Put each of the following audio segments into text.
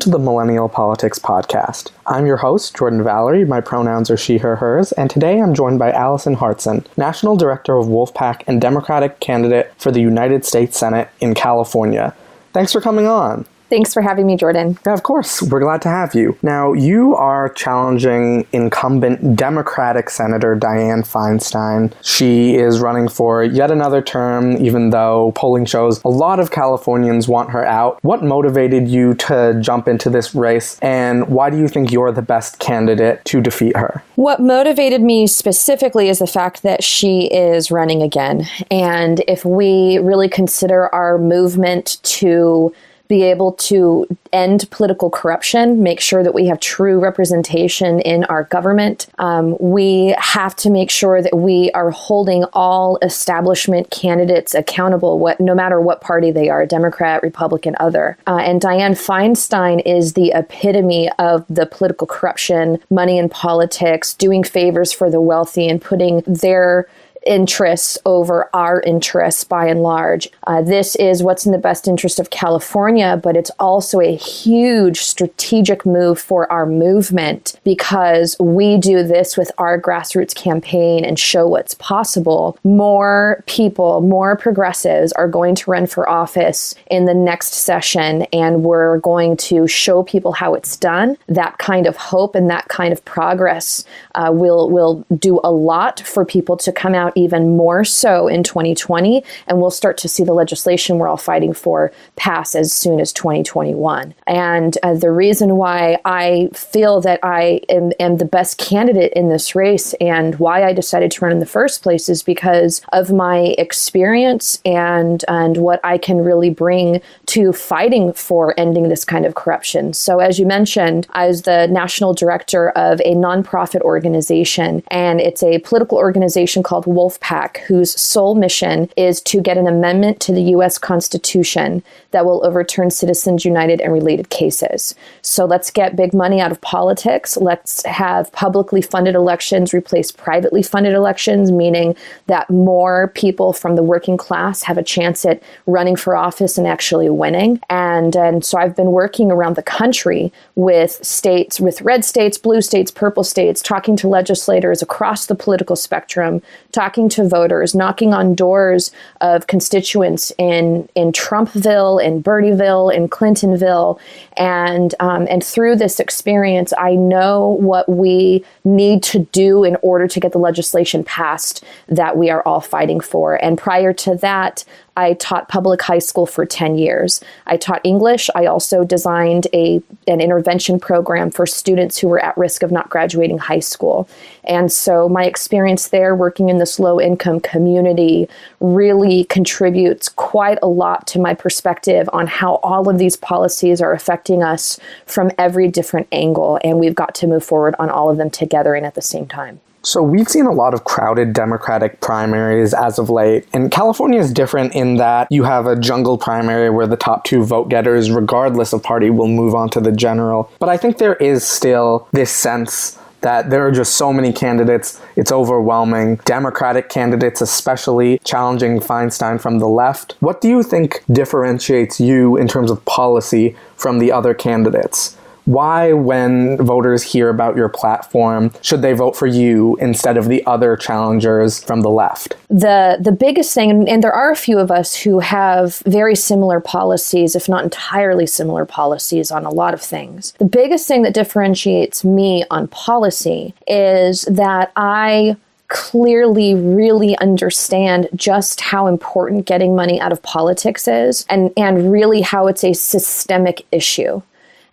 to the Millennial Politics Podcast. I'm your host, Jordan Valerie. My pronouns are she, her, hers, and today I'm joined by Alison Hartson, National Director of Wolf PAC and Democratic candidate for the United States Senate in California. Thanks for coming on. Thanks for having me, Jordan. Yeah, of course. We're glad to have you. Now, you are challenging incumbent Democratic Senator Dianne Feinstein. She is running for yet another term, even though polling shows a lot of Californians want her out. What motivated you to jump into this race, and why do you think you're the best candidate to defeat her? What motivated me specifically is the fact that she is running again. And if we really consider our movement to be able to end political corruption, make sure that we have true representation in our government. Um, we have to make sure that we are holding all establishment candidates accountable, what no matter what party they are, Democrat, Republican, other. Uh, and Dianne Feinstein is the epitome of the political corruption, money in politics, doing favors for the wealthy, and putting their interests over our interests by and large. Uh, this is what's in the best interest of California, but it's also a huge strategic move for our movement because we do this with our grassroots campaign and show what's possible. More people, more progressives are going to run for office in the next session, and we're going to show people how it's done. That kind of hope and that kind of progress uh, will will do a lot for people to come out out even more so in 2020, and we'll start to see the legislation we're all fighting for pass as soon as 2021. And uh, the reason why I feel that I am, am the best candidate in this race and why I decided to run in the first place is because of my experience and and what I can really bring to fighting for ending this kind of corruption. So as you mentioned, I was the national director of a nonprofit organization and it's a political organization called Wolf PAC, whose sole mission is to get an amendment to the U.S. Constitution that will overturn Citizens United and related cases. So let's get big money out of politics. Let's have publicly funded elections replace privately funded elections, meaning that more people from the working class have a chance at running for office and actually winning. And, and so I've been working around the country with states, with red states, blue states, purple states, talking to legislators across the political spectrum, talking talking to voters, knocking on doors of constituents in in Trumpville, in Bernieville, in Clintonville, and um, and through this experience, I know what we need to do in order to get the legislation passed that we are all fighting for. And prior to that, I taught public high school for 10 years. I taught English. I also designed a, an intervention program for students who were at risk of not graduating high school. And so my experience there working in this low income community really contributes quite a lot to my perspective on how all of these policies are affecting us from every different angle. And we've got to move forward on all of them together and at the same time. So we've seen a lot of crowded Democratic primaries as of late, and California is different in that you have a jungle primary where the top two vote getters, regardless of party, will move on to the general. But I think there is still this sense that there are just so many candidates, it's overwhelming. Democratic candidates, especially challenging Feinstein from the left. What do you think differentiates you in terms of policy from the other candidates? Why, when voters hear about your platform, should they vote for you instead of the other challengers from the left? The the biggest thing, and there are a few of us who have very similar policies, if not entirely similar policies, on a lot of things. The biggest thing that differentiates me on policy is that I clearly really understand just how important getting money out of politics is and, and really how it's a systemic issue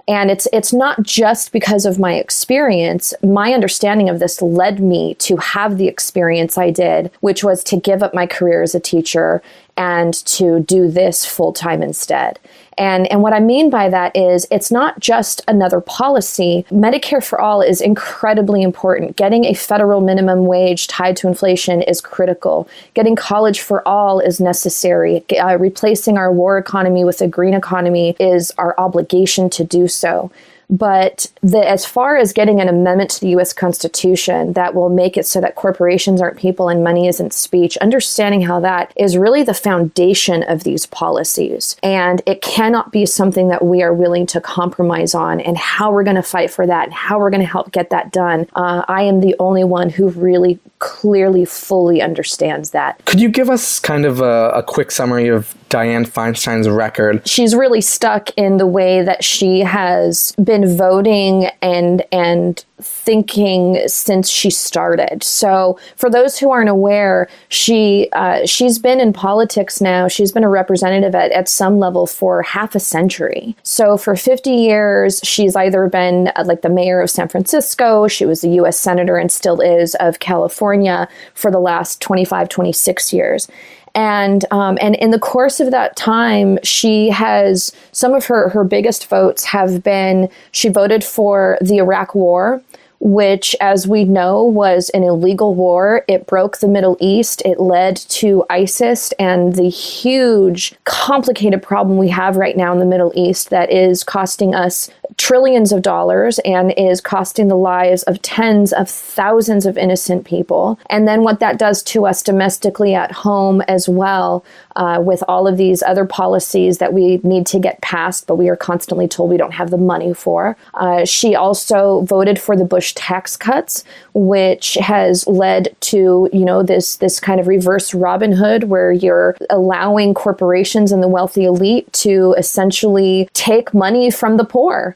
and it's it's not just because of my experience. My understanding of this led me to have the experience i did which was to give up my career as a teacher and to do this full time instead and, and what I mean by that is it's not just another policy. Medicare for all is incredibly important. Getting a federal minimum wage tied to inflation is critical. Getting college for all is necessary. Uh, replacing our war economy with a green economy is our obligation to do so. But the, as far as getting an amendment to the US Constitution that will make it so that corporations aren't people and money isn't speech, understanding how that is really the foundation of these policies. And it cannot be something that we are willing to compromise on and how we're going to fight for that and how we're going to help get that done. Uh, I am the only one who really clearly, fully understands that. Could you give us kind of a, a quick summary of Dianne Feinstein's record? She's really stuck in the way that she has been voting and and thinking since she started. So, for those who aren't aware, she uh, she's been in politics now. She's been a representative at, at some level for half a century. So, for 50 years, she's either been uh, like the mayor of San Francisco, she was a U.S. senator and still is of California for the last 25, 26 years and um, and in the course of that time, she has some of her her biggest votes have been she voted for the Iraq War which, as we know, was an illegal war. It broke the Middle East. It led to ISIS and the huge, complicated problem we have right now in the Middle East that is costing us trillions of dollars and is costing the lives of tens of thousands of innocent people. And then what that does to us domestically at home as well, uh, with all of these other policies that we need to get passed, but we are constantly told we don't have the money for. Uh, she also voted for the Bush tax cuts, which has led to you know this this kind of reverse Robin Hood, where you're allowing corporations and the wealthy elite to essentially take money from the poor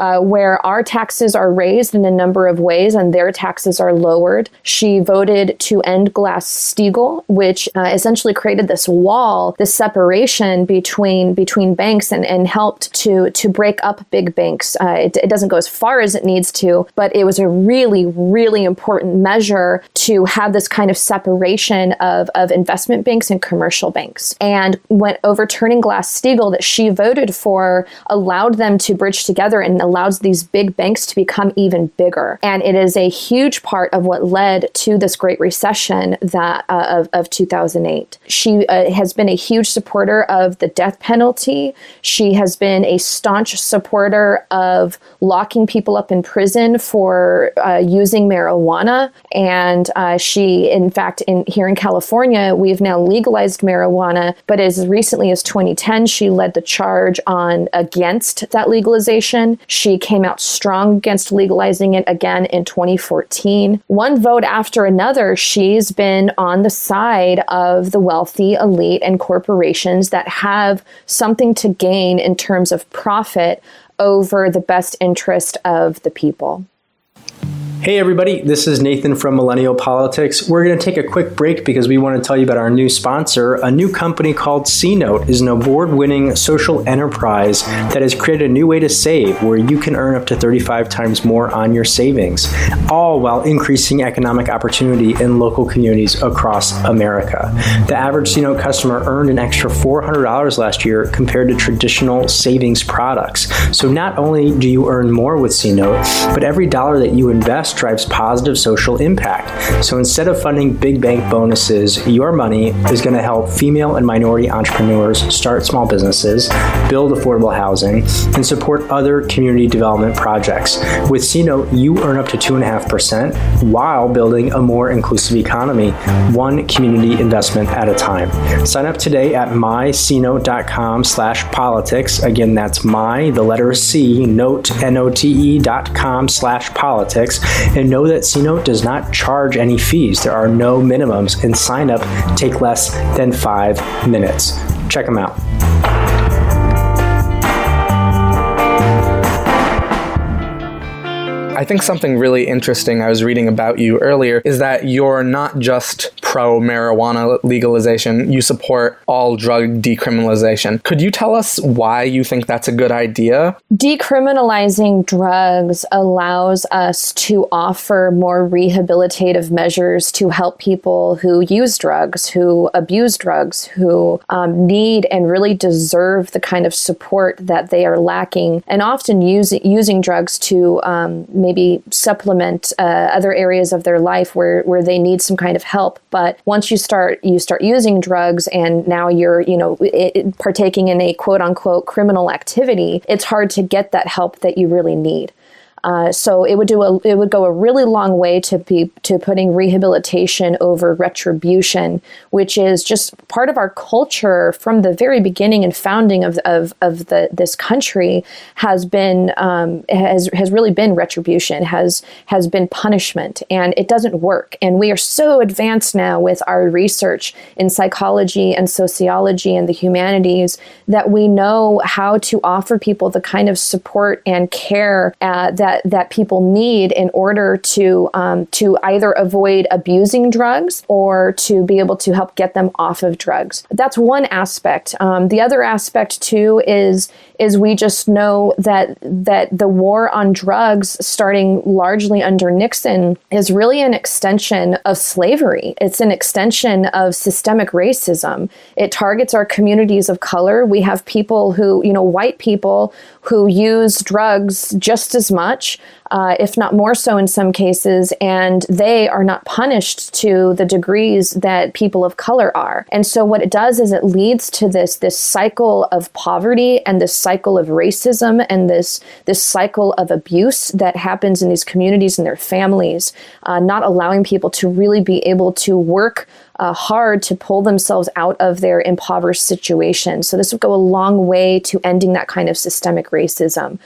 uh, where our taxes are raised in a number of ways and their taxes are lowered. She voted to end Glass Steagall, which uh, essentially created this wall, this separation between between banks, and, and helped to to break up big banks. Uh, it, it doesn't go as far as it needs to, but it was a really really important measure to have this kind of separation of of investment banks and commercial banks. And when overturning Glass Steagall, that she voted for, allowed them to bridge together and allows these big banks to become even bigger. And it is a huge part of what led to this Great Recession that uh, of, of 2008. She uh, has been a huge supporter of the death penalty. She has been a staunch supporter of locking people up in prison for uh, using marijuana. And uh, she, in fact, in here in California, we've now legalized marijuana. But as recently as 2010, she led the charge on against that legalization. Came out strong against legalizing it again in 2014. One vote after another, she's been on the side of the wealthy elite and corporations that have something to gain in terms of profit over the best interest of the people. Hey, everybody, this is Nathan from Millennial Politics. We're going to take a quick break because we want to tell you about our new sponsor. A new company called CNote is an award winning social enterprise that has created a new way to save where you can earn up to 35 times more on your savings, all while increasing economic opportunity in local communities across America. The average CNote customer earned an extra $400 last year compared to traditional savings products. So not only do you earn more with CNote, but every dollar that you invest drives positive social impact. So instead of funding big bank bonuses, your money is going to help female and minority entrepreneurs start small businesses, build affordable housing, and support other community development projects. With CNote, you earn up to 2.5% while building a more inclusive economy, one community investment at a time. Sign up today at mycnote.com slash politics. Again, that's my, the letter C, note, N-O-T-E dot com slash politics and know that CNote does not charge any fees. There are no minimums, and sign up take less than five minutes. Check them out. I think something really interesting I was reading about you earlier is that you're not just pro marijuana legalization, you support all drug decriminalization. Could you tell us why you think that's a good idea? Decriminalizing drugs allows us to offer more rehabilitative measures to help people who use drugs, who abuse drugs, who um, need and really deserve the kind of support that they are lacking, and often use, using drugs to um, maybe supplement uh, other areas of their life where, where they need some kind of help. But once you start you start using drugs and now you're you know it, partaking in a quote unquote criminal activity, it's hard to get that help that you really need. Uh, so it would do a it would go a really long way to be to putting rehabilitation over retribution, which is just part of our culture from the very beginning and founding of of, of the this country has been um, has has really been retribution has has been punishment, and it doesn't work. And we are so advanced now with our research in psychology and sociology and the humanities that we know how to offer people the kind of support and care uh, that that that people need in order to um, to either avoid abusing drugs or to be able to help get them off of drugs. That's one aspect. Um, the other aspect too is is we just know that that the war on drugs, starting largely under Nixon, is really an extension of slavery. It's an extension of systemic racism. It targets our communities of color. We have people who, you know, white people who use drugs just as much, uh, if not more so in some cases, and they are not punished to the degrees that people of color are. And so what it does is it leads to this this cycle of poverty and this cycle of racism and this this cycle of abuse that happens in these communities and their families, uh, not allowing people to really be able to work uh, hard to pull themselves out of their impoverished situation. So this would go a long way to ending that kind of systemic racism.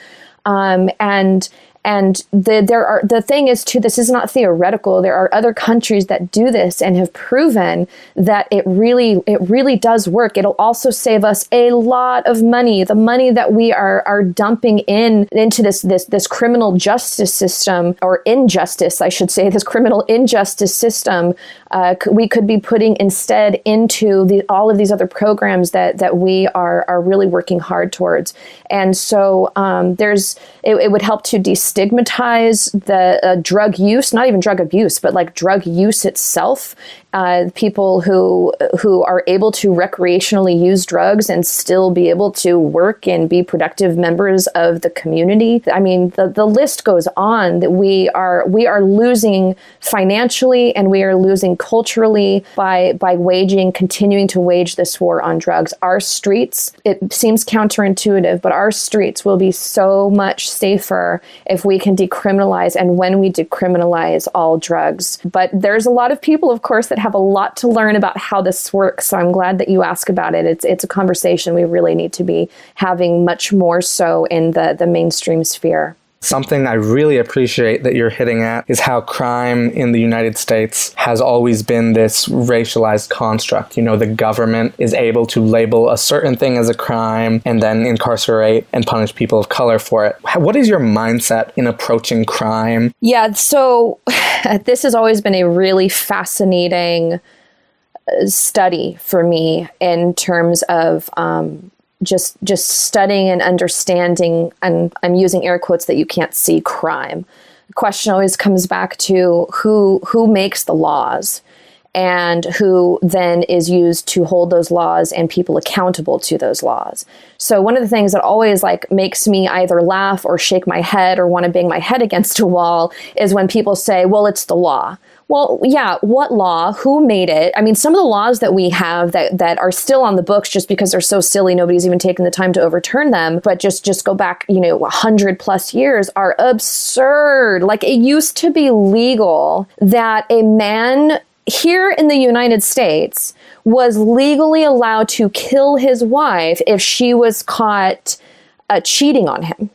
Um, and and the, there are the thing is too. This is not theoretical. There are other countries that do this and have proven that it really it really does work. It'll also save us a lot of money. The money that we are are dumping in into this this this criminal justice system or injustice, I should say, this criminal injustice system. Uh, we could be putting instead into the, all of these other programs that that we are are really working hard towards. And so um, there's it, it would help to de stigmatize the uh, drug use, not even drug abuse, but like drug use itself. Uh, people who who are able to recreationally use drugs and still be able to work and be productive members of the community. I mean, the, the list goes on. That we are we are losing financially and we are losing culturally by by waging continuing to wage this war on drugs. Our streets. It seems counterintuitive, but our streets will be so much safer if we can decriminalize and when we decriminalize all drugs. But there's a lot of people, of course, that have a lot to learn about how this works. So I'm glad that you ask about it. It's it's a conversation we really need to be having much more so in the the mainstream sphere. Something I really appreciate that you're hitting at is how crime in the United States has always been this racialized construct. You know, the government is able to label a certain thing as a crime and then incarcerate and punish people of color for it. What is your mindset in approaching crime? Yeah, so this has always been a really fascinating uh, study for me in terms of um, just just studying and understanding and I'm using air quotes that you can't see crime. The question always comes back to who who makes the laws and who then is used to hold those laws and people accountable to those laws. So one of the things that always like makes me either laugh or shake my head or want to bang my head against a wall is when people say, "Well, it's the law." Well, yeah, what law? Who made it? I mean, some of the laws that we have that, that are still on the books just because they're so silly, nobody's even taken the time to overturn them, but just just go back, you know, 100 plus years are absurd. Like it used to be legal that a man here in the United States was legally allowed to kill his wife if she was caught uh, cheating on him.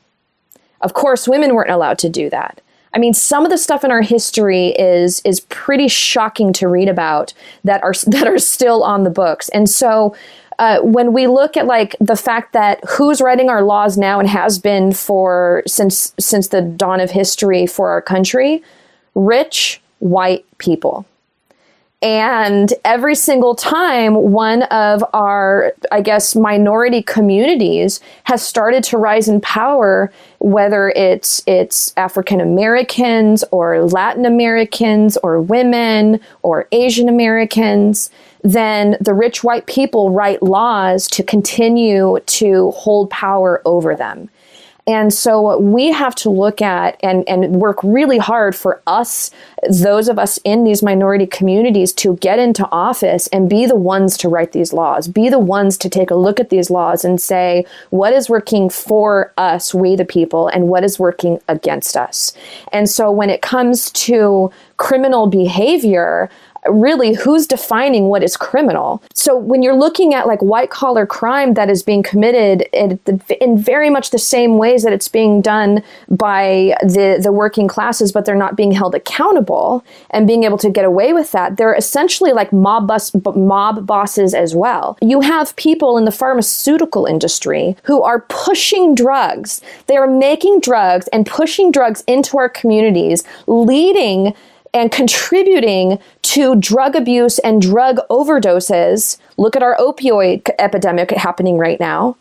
Of course, women weren't allowed to do that. I mean, some of the stuff in our history is is pretty shocking to read about that are that are still on the books. And so uh, when we look at like the fact that who's writing our laws now and has been for since since the dawn of history for our country, rich white people. And every single time one of our, I guess, minority communities has started to rise in power, whether it's it's African Americans or Latin Americans or women or Asian Americans, then the rich white people write laws to continue to hold power over them. And so we have to look at and, and work really hard for us, those of us in these minority communities, to get into office and be the ones to write these laws, be the ones to take a look at these laws and say, what is working for us, we the people, and what is working against us. And so when it comes to criminal behavior, really who's defining what is criminal. So when you're looking at like white collar crime that is being committed in, in, very much the same ways that it's being done by the the working classes, but they're not being held accountable and being able to get away with that, they're essentially like mob bus, mob bosses as well. You have people in the pharmaceutical industry who are pushing drugs. They are making drugs and pushing drugs into our communities, leading and contributing to drug abuse and drug overdoses. Look at our opioid epidemic happening right now.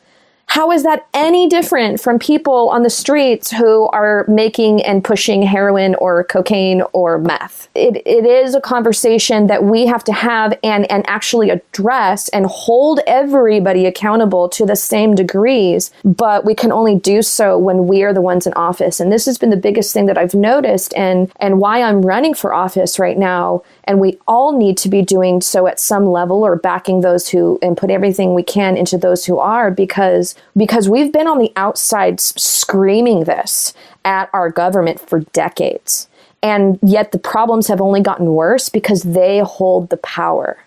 How is that any different from people on the streets who are making and pushing heroin or cocaine or meth? It, it is a conversation that we have to have and, and actually address and hold everybody accountable to the same degrees, but we can only do so when we are the ones in office. And this has been the biggest thing that I've noticed and, and why I'm running for office right now. And we all need to be doing so at some level or backing those who and put everything we can into those who are because because we've been on the outside screaming this at our government for decades. And yet the problems have only gotten worse because they hold the power.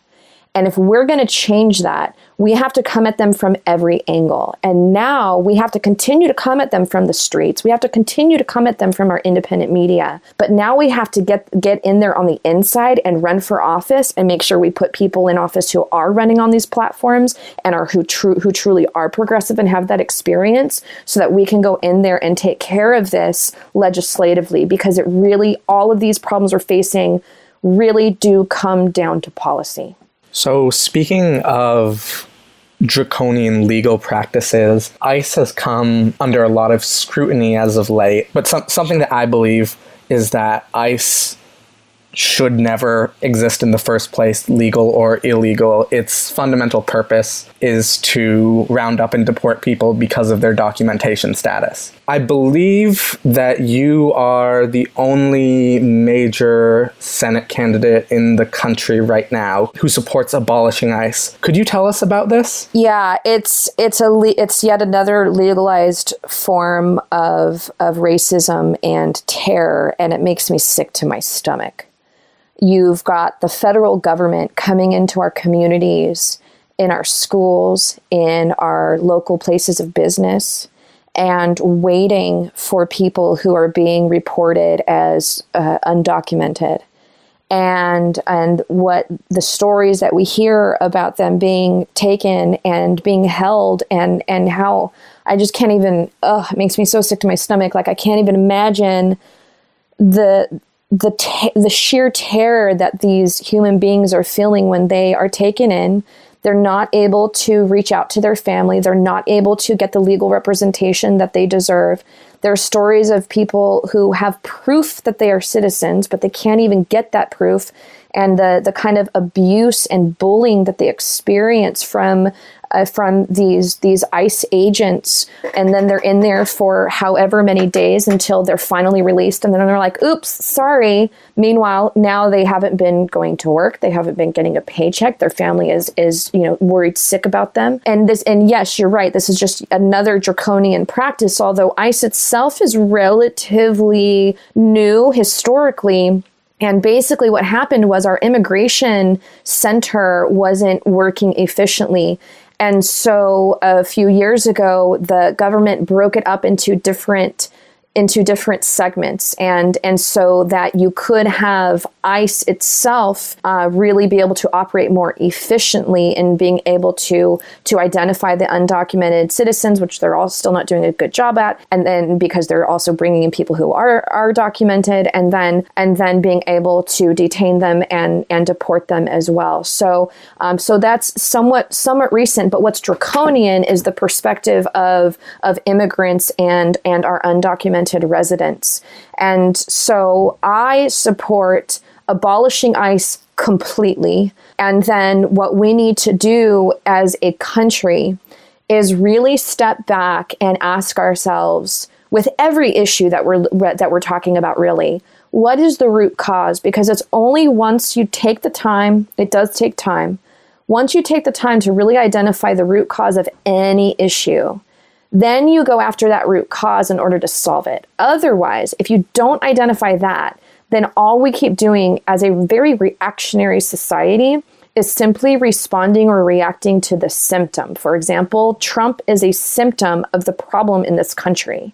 And if we're going to change that, we have to come at them from every angle. And now we have to continue to come at them from the streets. We have to continue to come at them from our independent media. But now we have to get get in there on the inside and run for office and make sure we put people in office who are running on these platforms and are who true who truly are progressive and have that experience so that we can go in there and take care of this legislatively because it really all of these problems we're facing really do come down to policy. So, speaking of draconian legal practices, ICE has come under a lot of scrutiny as of late. But some, something that I believe is that ICE should never exist in the first place, legal or illegal. Its fundamental purpose is to round up and deport people because of their documentation status. I believe that you are the only major Senate candidate in the country right now who supports abolishing ICE. Could you tell us about this? Yeah, it's it's a le- it's yet another legalized form of of racism and terror and it makes me sick to my stomach. You've got the federal government coming into our communities, in our schools, in our local places of business, and waiting for people who are being reported as uh, undocumented. And and what the stories that we hear about them being taken and being held and and how I just can't even ugh, it makes me so sick to my stomach. Like I can't even imagine the the te- the sheer terror that these human beings are feeling when they are taken in. They're not able to reach out to their family. They're not able to get the legal representation that they deserve. There are stories of people who have proof that they are citizens but they can't even get that proof. And the the kind of abuse and bullying that they experience from uh, from these these ICE agents, and then they're in there for however many days until they're finally released, and then they're like, "Oops, sorry." Meanwhile, now they haven't been going to work, they haven't been getting a paycheck. Their family is is you know worried sick about them, and this and yes, you're right. This is just another draconian practice. Although ICE itself is relatively new historically and basically, what happened was our immigration center wasn't working efficiently. And so a few years ago, the government broke it up into different into different segments. And and so that you could have ICE itself uh, really be able to operate more efficiently in being able to to identify the undocumented citizens which they're all still not doing a good job at. And then because they're also bringing in people who are are documented and then and then being able to detain them and and deport them as well. So um, so that's somewhat somewhat recent but what's draconian is the perspective of of immigrants and and our undocumented residents. And so I support abolishing ICE completely. And then what we need to do as a country is really step back and ask ourselves with every issue that we're that we're talking about really what is the root cause because it's only once you take the time it does take time once you take the time to really identify the root cause of any issue then you go after that root cause in order to solve it otherwise if you don't identify that then all we keep doing as a very reactionary society is simply responding or reacting to the symptom. For example, Trump is a symptom of the problem in this country.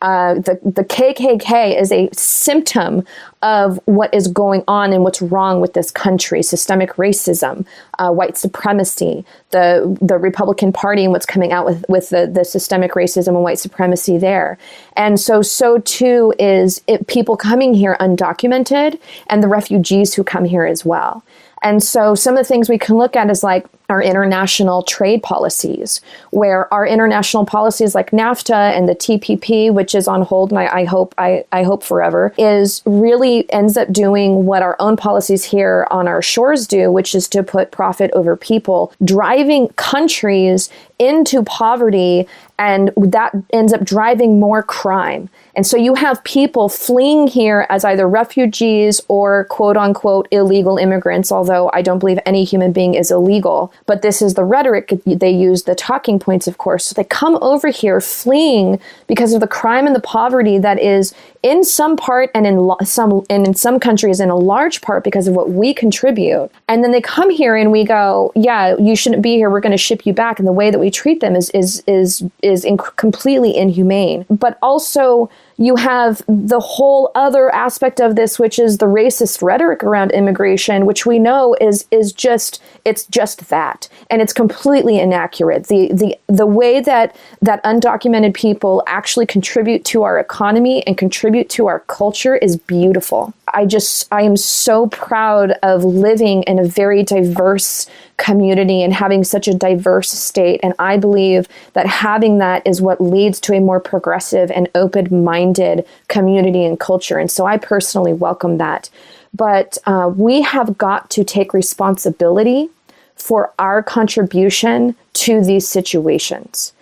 Uh, the, the KKK is a symptom of what is going on and what's wrong with this country systemic racism, uh, white supremacy, the, the Republican Party and what's coming out with, with the, the systemic racism and white supremacy there. And so, so too is it, people coming here undocumented and the refugees who come here as well. And so some of the things we can look at is like our international trade policies, where our international policies like NAFTA and the TPP, which is on hold, and I, I hope I, I hope forever, is really ends up doing what our own policies here on our shores do, which is to put profit over people, driving countries into poverty, and that ends up driving more crime. And so you have people fleeing here as either refugees or quote unquote illegal immigrants, although I don't believe any human being is illegal. But this is the rhetoric they use, the talking points, of course. So they come over here fleeing because of the crime and the poverty that is in some part and in lo- some and in some countries in a large part because of what we contribute. And then they come here and we go, yeah, you shouldn't be here. We're going to ship you back. And the way that we treat them is is is is inc- completely inhumane. But also you have the whole other aspect of this which is the racist rhetoric around immigration which we know is is just it's just that and it's completely inaccurate the the the way that that undocumented people actually contribute to our economy and contribute to our culture is beautiful i just i am so proud of living in a very diverse community and having such a diverse state. And I believe that having that is what leads to a more progressive and open minded community and culture. And so I personally welcome that. But uh, we have got to take responsibility for our contribution to these situations.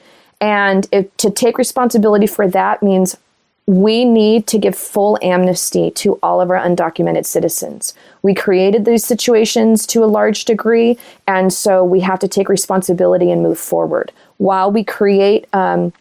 And if, to take responsibility for that means we need to give full amnesty to all of our undocumented citizens. We created these situations to a large degree, and so we have to take responsibility and move forward. While we create, um,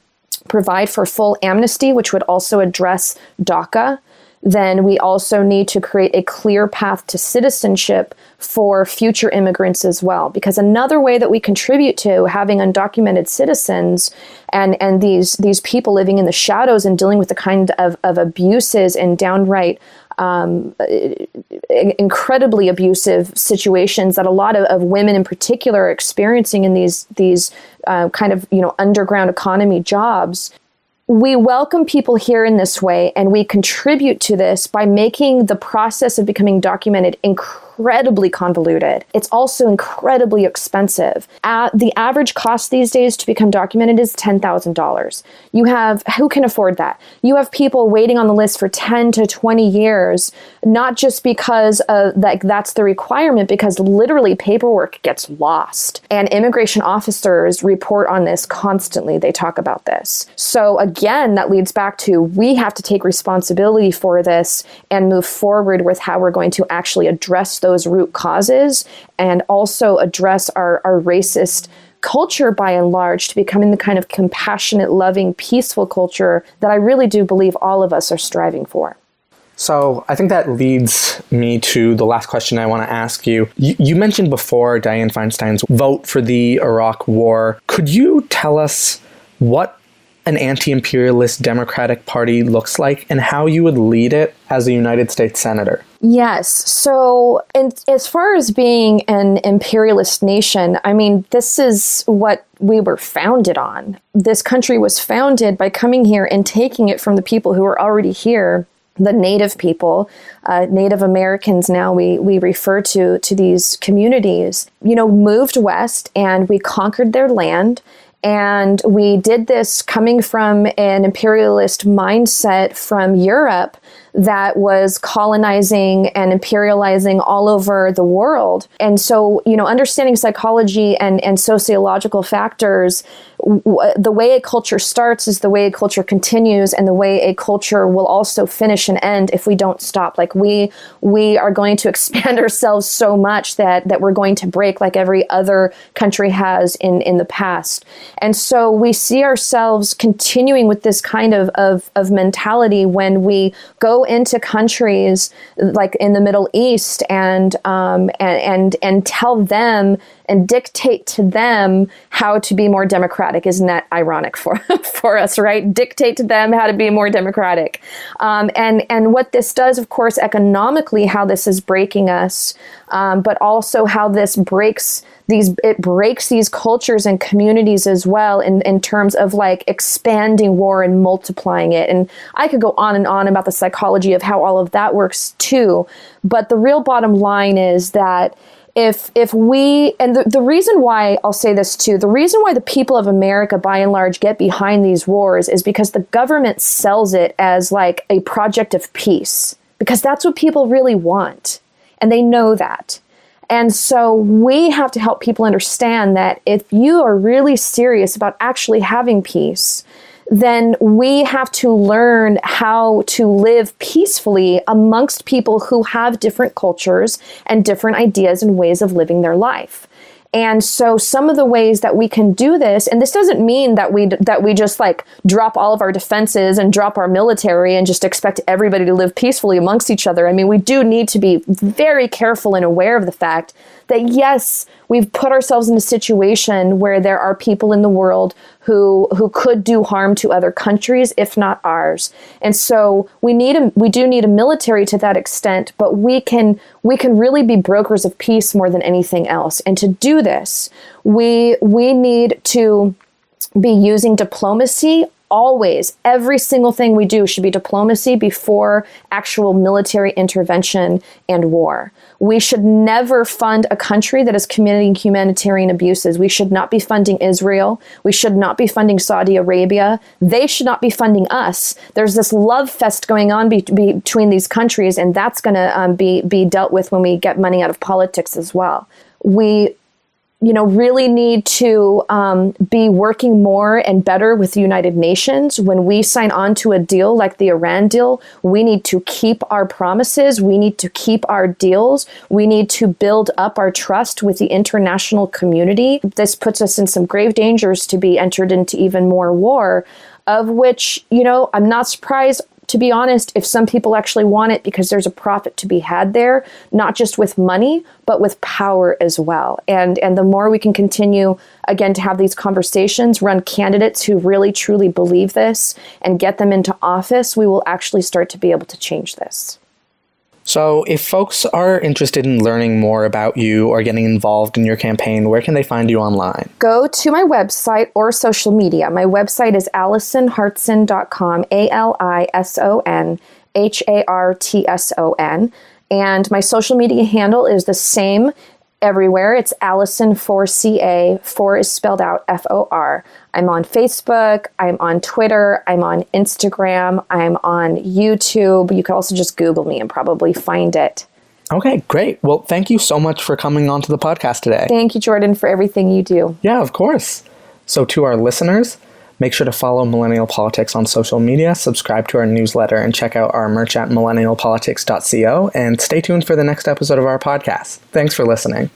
provide for full amnesty, which would also address DACA, then we also need to create a clear path to citizenship for future immigrants as well. Because another way that we contribute to having undocumented citizens and, and these, these people living in the shadows and dealing with the kind of, of abuses and downright um, incredibly abusive situations that a lot of, of, women in particular are experiencing in these these uh, kind of you know underground economy jobs we welcome people here in this way and we contribute to this by making the process of becoming documented incredibly incredibly convoluted. It's also incredibly expensive. Uh, the average cost these days to become documented is $10,000. You have, who can afford that? You have people waiting on the list for 10 to 20 years, not just because of, like, that's the requirement, because literally paperwork gets lost. And immigration officers report on this constantly. They talk about this. So, again, that leads back to we have to take responsibility for this and move forward with how we're going to actually address those root causes and also address our, our racist culture by and large to becoming the kind of compassionate, loving, peaceful culture that I really do believe all of us are striving for. So I think that leads me to the last question I want to ask you. you. You, mentioned before Dianne Feinstein's vote for the Iraq War. Could you tell us what an anti imperialist Democratic Party looks like and how you would lead it as a United States Senator. Yes. So, in, as far as being an imperialist nation, I mean, this is what we were founded on. This country was founded by coming here and taking it from the people who were already here the native people, uh, Native Americans now we, we refer to to these communities, you know, moved west and we conquered their land and we did this coming from an imperialist mindset from Europe that was colonizing and imperializing all over the world. And so, you know, understanding psychology and, and sociological factors the way a culture starts is the way a culture continues and the way a culture will also finish and end if we don't stop like we we are going to expand ourselves so much that that we're going to break like every other country has in in the past and so we see ourselves continuing with this kind of of, of mentality when we go into countries like in the middle east and um and and, and tell them and dictate to them how to be more democratic. Isn't that ironic for for us, right? Dictate to them how to be more democratic. Um, and and what this does, of course, economically, how this is breaking us, um, but also how this breaks these it breaks these cultures and communities as well in, in terms of like expanding war and multiplying it and i could go on and on about the psychology of how all of that works too but the real bottom line is that if if we and the, the reason why I'll say this too, the reason why the people of America by and large get behind these wars is because the government sells it as like a project of peace. Because that's what people really want. And they know that. And so we have to help people understand that if you are really serious about actually having peace, then we have to learn how to live peacefully amongst people who have different cultures and different ideas and ways of living their life. And so some of the ways that we can do this, and this doesn't mean that we that we just like drop all of our defenses and drop our military and just expect everybody to live peacefully amongst each other. I mean, we do need to be very careful and aware of the fact that yes, we've put ourselves in a situation where there are people in the world who who could do harm to other countries if not ours. And so we need a we do need a military to that extent, but we can we can really be brokers of peace more than anything else. And to do this, we we need to be using diplomacy always, every single thing we do should be diplomacy before actual military intervention and war. We should never fund a country that is committing humanitarian abuses. We should not be funding Israel. We should not be funding Saudi Arabia. They should not be funding us. There's this love fest going on be- be- between these countries, and that's going to um, be, be dealt with when we get money out of politics as well. We you know, really need to um, be working more and better with the United Nations. When we sign on to a deal like the Iran deal, we need to keep our promises. We need to keep our deals. We need to build up our trust with the international community. This puts us in some grave dangers to be entered into even more war, of which, you know, I'm not surprised to be honest, if some people actually want it because there's a profit to be had there, not just with money, but with power as well. And and the more we can continue again to have these conversations, run candidates who really truly believe this and get them into office, we will actually start to be able to change this. So, if folks are interested in learning more about you or getting involved in your campaign, where can they find you online? Go to my website or social media. My website is alisonhartson.com, A L I S O N H A R T S O N. And my social media handle is the same everywhere. It's Allison4CA. Four is spelled out F O R. I'm on Facebook. I'm on Twitter. I'm on Instagram. I'm on YouTube. You could also just Google me and probably find it. Okay, great. Well, thank you so much for coming on to the podcast today. Thank you, Jordan, for everything you do. Yeah, of course. So, to our listeners, Make sure to follow Millennial Politics on social media, subscribe to our newsletter, and check out our merch at millennialpolitics.co. And stay tuned for the next episode of our podcast. Thanks for listening.